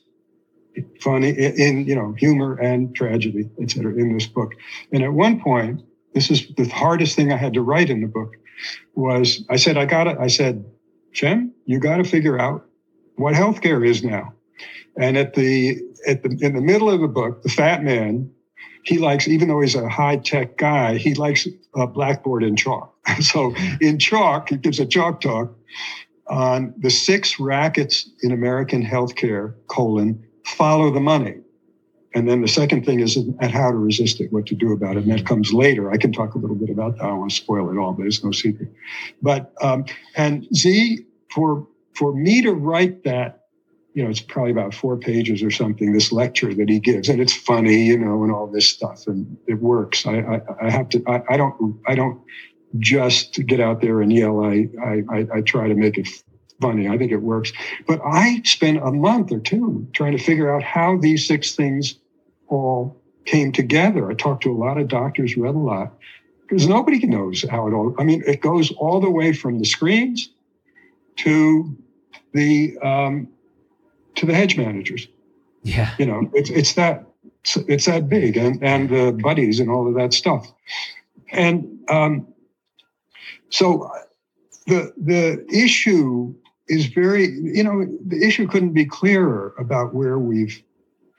Funny in you know humor and tragedy, et cetera, in this book. And at one point, this is the hardest thing I had to write in the book. Was I said I got it. I said, Jim, you got to figure out what healthcare is now. And at the at the in the middle of the book, the fat man he likes, even though he's a high tech guy, he likes blackboard and chalk. so in chalk, he gives a chalk talk on the six rackets in American healthcare, colon, follow the money. And then the second thing is at how to resist it, what to do about it. And that comes later. I can talk a little bit about that. I don't want to spoil it all, but it's no secret. But, um, and Z, for, for me to write that you know, it's probably about four pages or something, this lecture that he gives. And it's funny, you know, and all this stuff. And it works. I, I, I have to, I, I, don't, I don't just get out there and yell. I, I, I try to make it funny. I think it works. But I spent a month or two trying to figure out how these six things all came together. I talked to a lot of doctors, read a lot, because nobody knows how it all, I mean, it goes all the way from the screens to the, um, to the hedge managers.
Yeah.
You know, it's, it's that, it's that big and, and the buddies and all of that stuff. And, um, so the, the issue is very, you know, the issue couldn't be clearer about where we've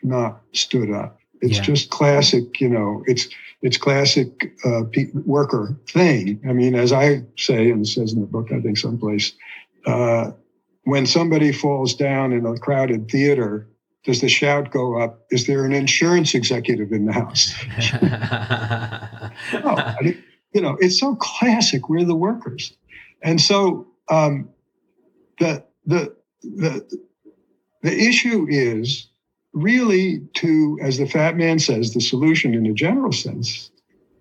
not stood up. It's yeah. just classic, you know, it's, it's classic uh, worker thing. I mean, as I say, and it says in the book, I think someplace, uh, when somebody falls down in a crowded theater, does the shout go up? Is there an insurance executive in the house? no, I mean, you know, it's so classic. We're the workers. And so um, the the the the issue is really to, as the fat man says, the solution in a general sense,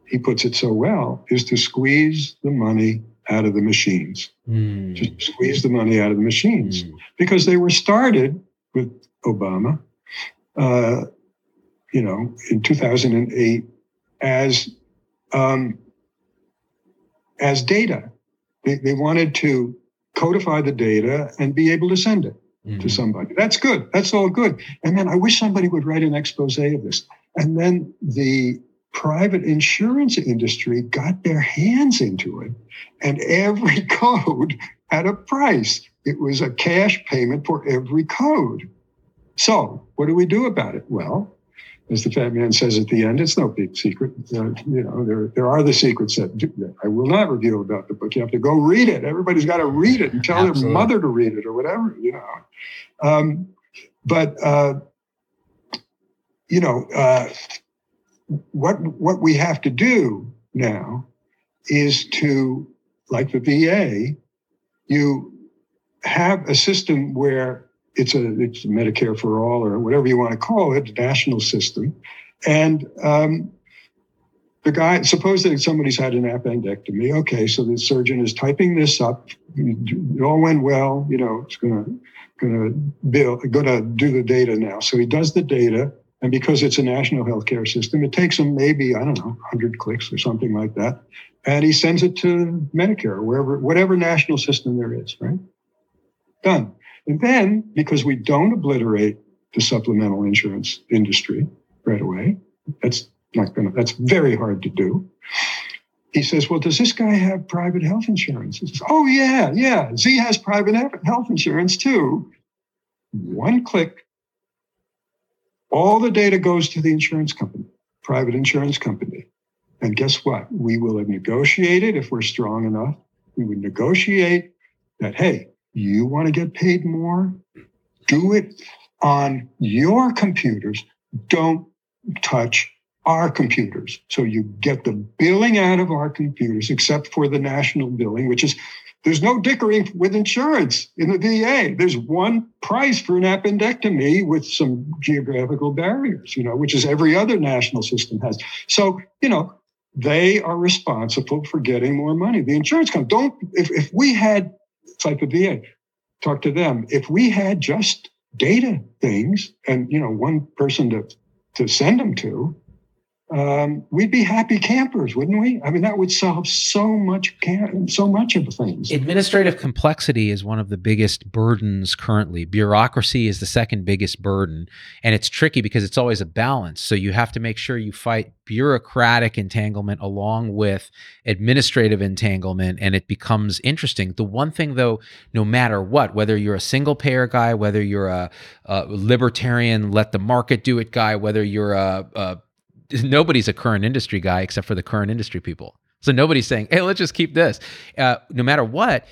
he puts it so well, is to squeeze the money out of the machines. Mm. Just squeeze the money out of the machines mm. because they were started with Obama, uh, you know, in 2008 as um, as data. They, they wanted to codify the data and be able to send it mm-hmm. to somebody. That's good. That's all good. And then I wish somebody would write an expose of this. And then the private insurance industry got their hands into it, and every code had a price. It was a cash payment for every code. So, what do we do about it? Well, as the fat man says at the end, it's no big secret. Uh, you know, there, there are the secrets that, do, that, I will not reveal about the book. You have to go read it. Everybody's got to read it and tell Absolutely. their mother to read it or whatever, you know. Um, but, uh, you know, uh, what, what we have to do now is to, like the VA, you have a system where it's a it's Medicare for all or whatever you want to call it, national system. And um, the guy, suppose that somebody's had an appendectomy. Okay, so the surgeon is typing this up. It all went well. You know, it's gonna gonna bill gonna do the data now. So he does the data, and because it's a national healthcare system, it takes him maybe I don't know, 100 clicks or something like that, and he sends it to Medicare, wherever, whatever national system there is. Right, done. And then, because we don't obliterate the supplemental insurance industry right away, that's not going to, that's very hard to do. He says, Well, does this guy have private health insurance? He says, Oh, yeah, yeah. Z has private health insurance too. One click, all the data goes to the insurance company, private insurance company. And guess what? We will have negotiated if we're strong enough. We would negotiate that, hey, you want to get paid more? Do it on your computers. Don't touch our computers. So you get the billing out of our computers, except for the national billing, which is there's no dickering with insurance in the VA. There's one price for an appendectomy with some geographical barriers, you know, which is every other national system has. So, you know, they are responsible for getting more money. The insurance company don't, if, if we had like the VA. Talk to them. If we had just data things and you know one person to to send them to, um, we'd be happy campers, wouldn't we? I mean, that would solve so much, so much of things.
Administrative complexity is one of the biggest burdens currently. Bureaucracy is the second biggest burden, and it's tricky because it's always a balance. So you have to make sure you fight bureaucratic entanglement along with administrative entanglement, and it becomes interesting. The one thing, though, no matter what, whether you're a single payer guy, whether you're a, a libertarian, let the market do it guy, whether you're a, a nobody's a current industry guy except for the current industry people. So nobody's saying, hey, let's just keep this. Uh, no matter what,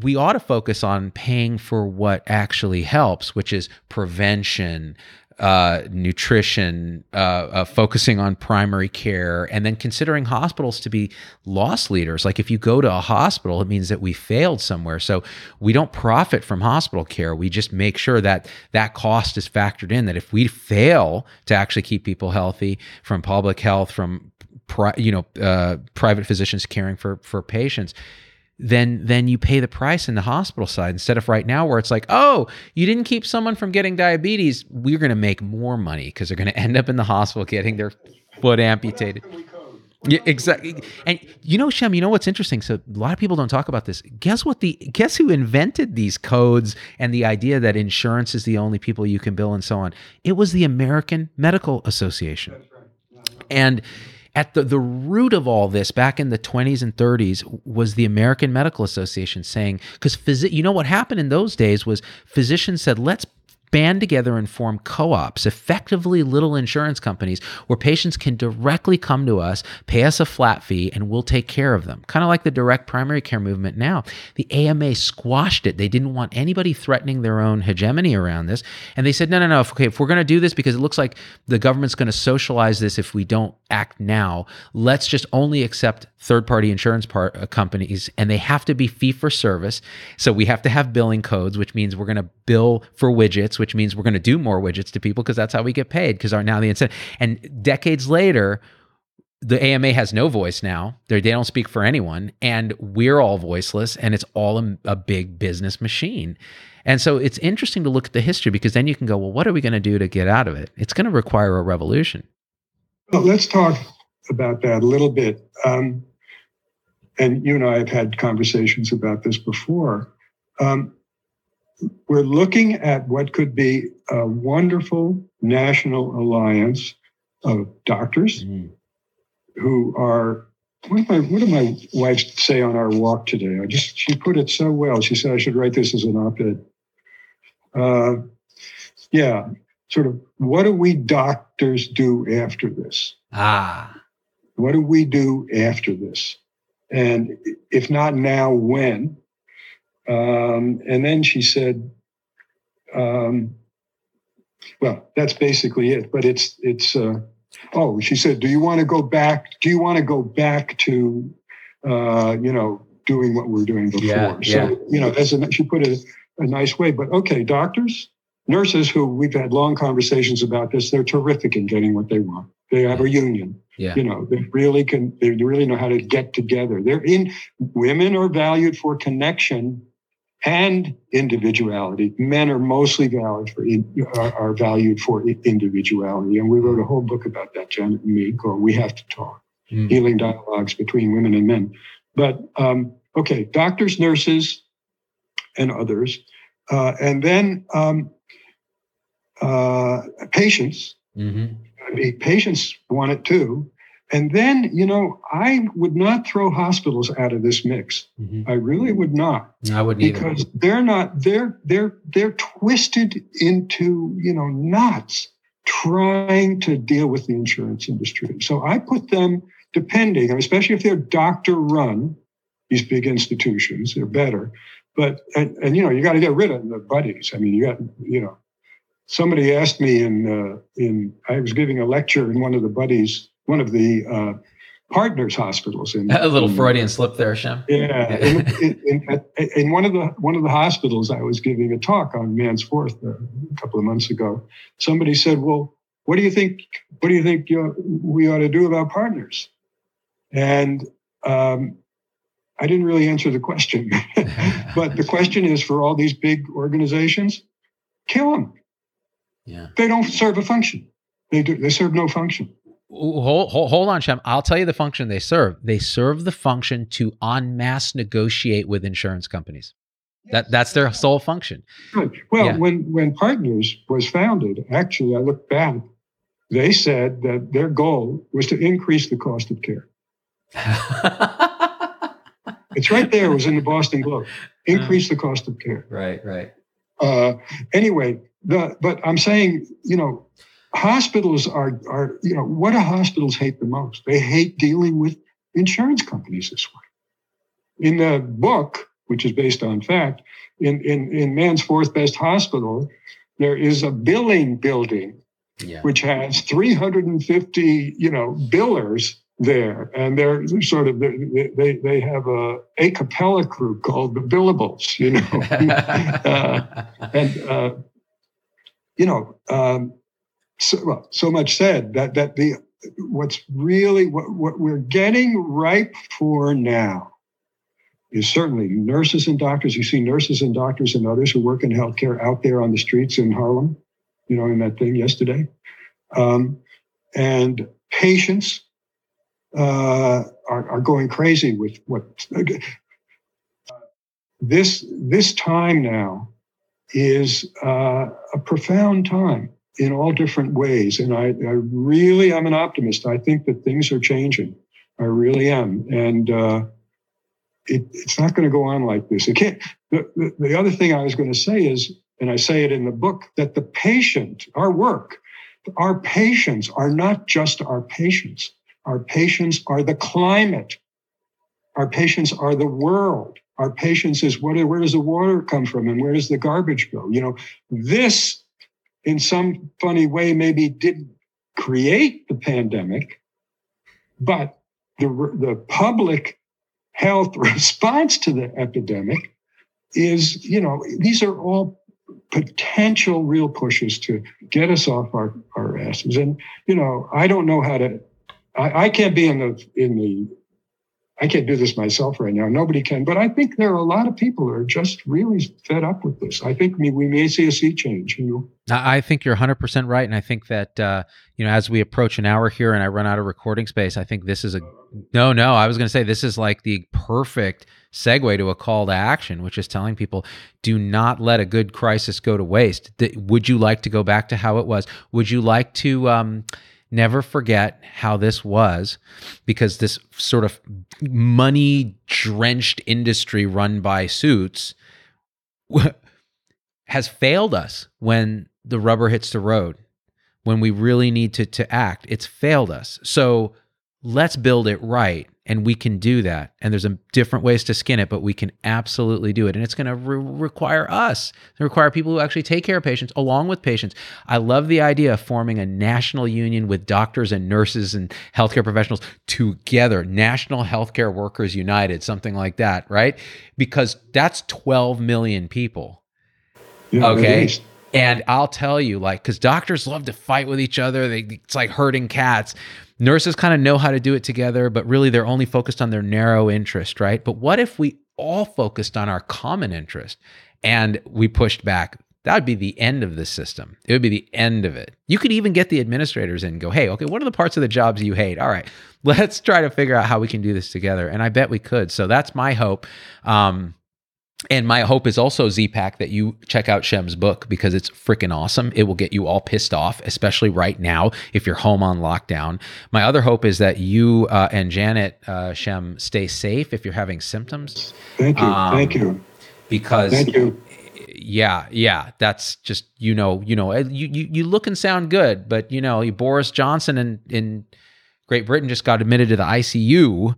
we ought to focus on paying for what actually helps, which is prevention, uh, nutrition, uh, uh, focusing on primary care, and then considering hospitals to be loss leaders. Like if you go to a hospital, it means that we failed somewhere. So we don't profit from hospital care. We just make sure that that cost is factored in. That if we fail to actually keep people healthy from public health, from pri- you know uh, private physicians caring for for patients then then you pay the price in the hospital side instead of right now where it's like oh you didn't keep someone from getting diabetes we're going to make more money because they're going to end up in the hospital getting their foot amputated yeah, exactly. And you know, Shem, you know what's interesting? So a lot of people don't talk about this. Guess what the guess who invented these codes and the idea that insurance is the only people you can bill and so on? It was the American Medical Association. And at the, the root of all this back in the 20s and 30s was the American Medical Association saying, because phys- you know what happened in those days was physicians said, let's band together and form co ops, effectively little insurance companies where patients can directly come to us, pay us a flat fee, and we'll take care of them. Kind of like the direct primary care movement now. The AMA squashed it. They didn't want anybody threatening their own hegemony around this. And they said, no, no, no. If, okay, if we're going to do this because it looks like the government's going to socialize this if we don't act now, let's just only accept third party insurance part, uh, companies and they have to be fee for service. So we have to have billing codes, which means we're going to bill for widgets, which means we're going to do more widgets to people because that's how we get paid because now the incentive. And decades later, the AMA has no voice now. They're, they do not speak for anyone, and we're all voiceless, and it's all a, a, big business machine. And so it's interesting to look at the history because then you can go, well, what are we going to do to get out of it? It's going to require a revolution.
Well, let's talk about that a little bit. Um, and you and I have had conversations about this before. Um, we're looking at what could be a wonderful national alliance of doctors mm. who are. What did, my, what did my wife say on our walk today? I just she put it so well. She said I should write this as an op-ed. Uh, yeah, sort of. What do we doctors do after this?
Ah,
what do we do after this? And if not now, when? Um, and then she said, um, well, that's basically it. But it's, it's, uh, oh, she said, do you want to go back? Do you want to go back to, uh, you know, doing what we're doing before?
Yeah,
so,
yeah.
you know, as a, she put it a nice way. But okay, doctors, nurses who we've had long conversations about this, they're terrific in getting what they want. They have a union.
Yeah.
You know, they really can, they really know how to get together. They're in, women are valued for connection and individuality. Men are mostly valued for, are, are valued for individuality. And we wrote a whole book about that, Janet and me, called We Have to Talk, mm. Healing Dialogues Between Women and Men. But, um, okay, doctors, nurses, and others. Uh, and then um, uh, patients. Mm-hmm patients want it too. And then, you know, I would not throw hospitals out of this mix. Mm-hmm. I really would not.
I wouldn't
because either. they're not they're they're they're twisted into you know knots trying to deal with the insurance industry. So I put them depending, especially if they're doctor run, these big institutions, they're better. But and, and you know you got to get rid of the buddies. I mean you got you know somebody asked me in uh, in I was giving a lecture in one of the buddies, one of the uh, partners hospitals. In,
a little in, Freudian slip there, Shem.
Yeah, in, in, in, one of the one of the hospitals, I was giving a talk on Man's Fourth uh, a couple of months ago. Somebody said, "Well, what do you think? What do you think you we ought to do about partners?" And um, I didn't really answer the question, but the question is for all these big organizations, kill them
yeah.
They don't serve a function. They do. They serve no function.
Hold, hold, hold on, Shem. I'll tell you the function they serve. They serve the function to en masse negotiate with insurance companies. Yes. That that's their sole function.
Good. Well, yeah. when when Partners was founded, actually, I look back. They said that their goal was to increase the cost of care. it's right there. It was in the Boston Globe. Increase the cost of care.
Right. Right.
Uh, anyway, the, but I'm saying, you know, hospitals are, are, you know, what do hospitals hate the most? They hate dealing with insurance companies this way. In the book, which is based on fact, in, in, in man's fourth best hospital, there is a billing building yeah. which has 350, you know, billers there, and they're sort of they they have a a cappella crew called the Billables, you know, uh, and uh, you know, um, so, well, so much said that that the what's really what, what we're getting ripe for now is certainly nurses and doctors. You see nurses and doctors and others who work in healthcare out there on the streets in Harlem, you know, in that thing yesterday, um, and patients uh, are, are going crazy with what this this time now is uh, a profound time in all different ways. And I, I really am an optimist. I think that things are changing. I really am. And uh, it, it's not going to go on like this. It can't. The, the, the other thing I was going to say is and I say it in the book, that the patient, our work, our patients are not just our patients. Our patients are the climate. Our patients are the world. Our patients is what, where does the water come from and where does the garbage go? You know, this in some funny way maybe didn't create the pandemic, but the, the public health response to the epidemic is, you know, these are all potential real pushes to get us off our, our asses. And, you know, I don't know how to, I, I can't be in the, in the, I can't do this myself right now. Nobody can, but I think there are a lot of people who are just really fed up with this. I think we, we may see a sea change. You know,
I think you're 100% right, and I think that uh, you know as we approach an hour here and I run out of recording space, I think this is a no, no. I was going to say this is like the perfect segue to a call to action, which is telling people do not let a good crisis go to waste. Would you like to go back to how it was? Would you like to? Um, never forget how this was because this sort of money drenched industry run by suits has failed us when the rubber hits the road when we really need to to act. It's failed us. So let's build it right and we can do that. And there's a different ways to skin it but we can absolutely do it. And it's going to re- require us. To require people who actually take care of patients along with patients. I love the idea of forming a national union with doctors and nurses and healthcare professionals together. National healthcare workers united something like that right? Because that's 12 million people.
Yeah,
okay? and I'll tell you, like, because doctors love to fight with each other. They, it's like herding cats. Nurses kind of know how to do it together, but really they're only focused on their narrow interest, right? But what if we all focused on our common interest and we pushed back? That would be the end of the system. It would be the end of it. You could even get the administrators in and go, hey, okay, what are the parts of the jobs you hate? All right, let's try to figure out how we can do this together. And I bet we could. So that's my hope. Um, and my hope is also Z-Pak that you check out Shem's book because it's freaking awesome. It will get you all pissed off, especially right now if you're home on lockdown. My other hope is that you uh, and Janet uh, Shem stay safe if you're having symptoms.
Thank you. Um, Thank you.
Because
Thank you.
Yeah, yeah, that's just you know, you know, you you, you look and sound good, but you know, Boris Johnson in in Great Britain just got admitted to the ICU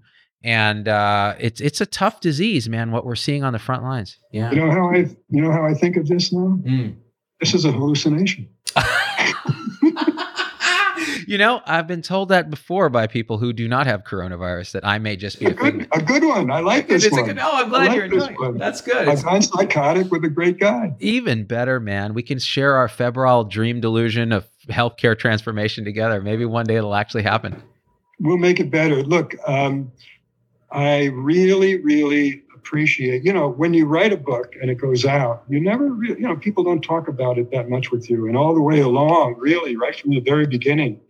and uh, it's it's a tough disease, man. What we're seeing on the front lines. Yeah.
You know how I you know how I think of this now. Mm. This is a hallucination.
you know, I've been told that before by people who do not have coronavirus that I may just be
a, a good, a good one. I like this
it's
one.
Good, oh, I'm glad like you're enjoying it. That's good.
I've gone psychotic with a great guy.
Even better, man. We can share our febrile dream delusion of healthcare transformation together. Maybe one day it'll actually happen.
We'll make it better. Look, um, I really, really appreciate, you know, when you write a book and it goes out, you never, really, you know, people don't talk about it that much with you. And all the way along, really, right from the very beginning,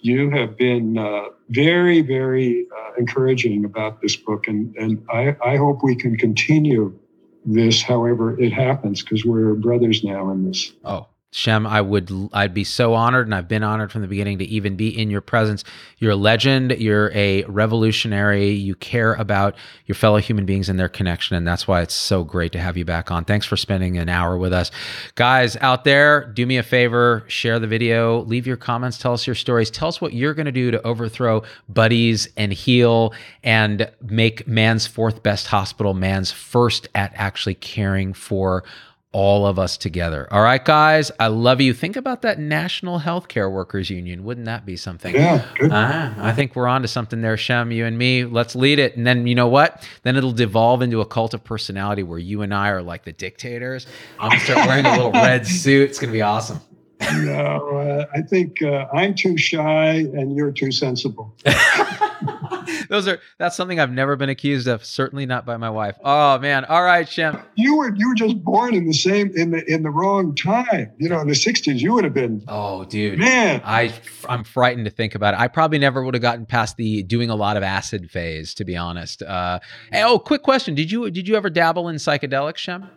you have been uh, very, very uh, encouraging about this book. And, and I, I hope we can continue this however it happens because we're brothers now in this.
Oh, Shem, I would I'd be so honored and I've been honored from the beginning to even be in your presence. You're a legend, you're a revolutionary, you care about your fellow human beings and their connection and that's why it's so great to have you back on. Thanks for spending an hour with us. Guys out there, do me a favor, share the video, leave your comments, tell us your stories, tell us what you're going to do to overthrow buddies and heal and make man's fourth best hospital man's first at actually caring for all of us together. All right, guys, I love you. Think about that National Healthcare Workers Union. Wouldn't that be something?
Yeah.
Ah, I think we're on to something there, Shem, you and me. Let's lead it. And then, you know what? Then it'll devolve into a cult of personality where you and I are like the dictators. I'm going to start wearing a little red suit. It's going to be awesome.
No, uh, I think uh, I'm too shy and you're too sensible.
Those are that's something I've never been accused of. Certainly not by my wife. Oh man. All right, Shem.
You were you were just born in the same in the in the wrong time. You know, in the '60s, you would have been.
Oh, dude.
Man,
I I'm frightened to think about it. I probably never would have gotten past the doing a lot of acid phase, to be honest. Uh, hey, oh, quick question: Did you did you ever dabble in psychedelics, Shem?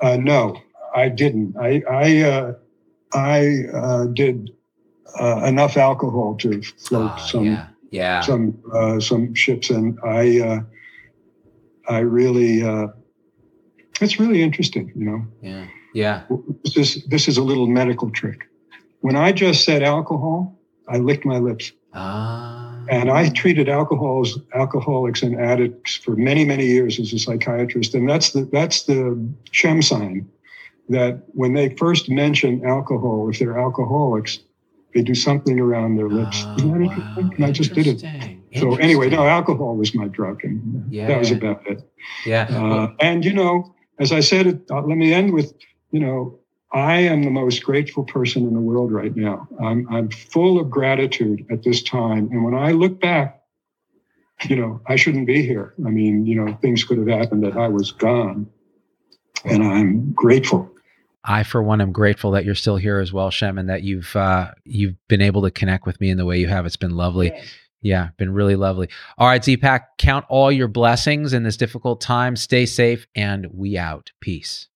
Uh, no, I didn't. I I uh, I uh, did uh, enough alcohol to float
Ah,
some
yeah. Yeah.
some uh, some ships, and I uh, I really uh, it's really interesting, you know.
Yeah. Yeah.
This is this is a little medical trick. When I just said alcohol, I licked my lips.
Ah.
And I treated alcohols, alcoholics and addicts for many, many years as a psychiatrist. And that's the that's the Shem sign that when they first mention alcohol, if they're alcoholics, they do something around their lips.
Oh,
Isn't that
wow.
interesting? And I just did it. So anyway, no, alcohol was my drug, and
Yeah.
that was about it.
Yeah.
Uh, and you know, as I said, uh, let me end with, you know, I am the most grateful person in the world right now. I'm I'm full of gratitude at this time, and when I look back, you know, I shouldn't be here. I mean, you know, things could have happened that I was gone, and I'm grateful.
I, for one, am grateful that you're still here as well, Shem, and that you've uh, you've been able to connect with me in the way you have. It's been lovely. Yeah, been really lovely. All right, Z-Pack, count all your blessings in this difficult time. Stay safe, and we out. Peace.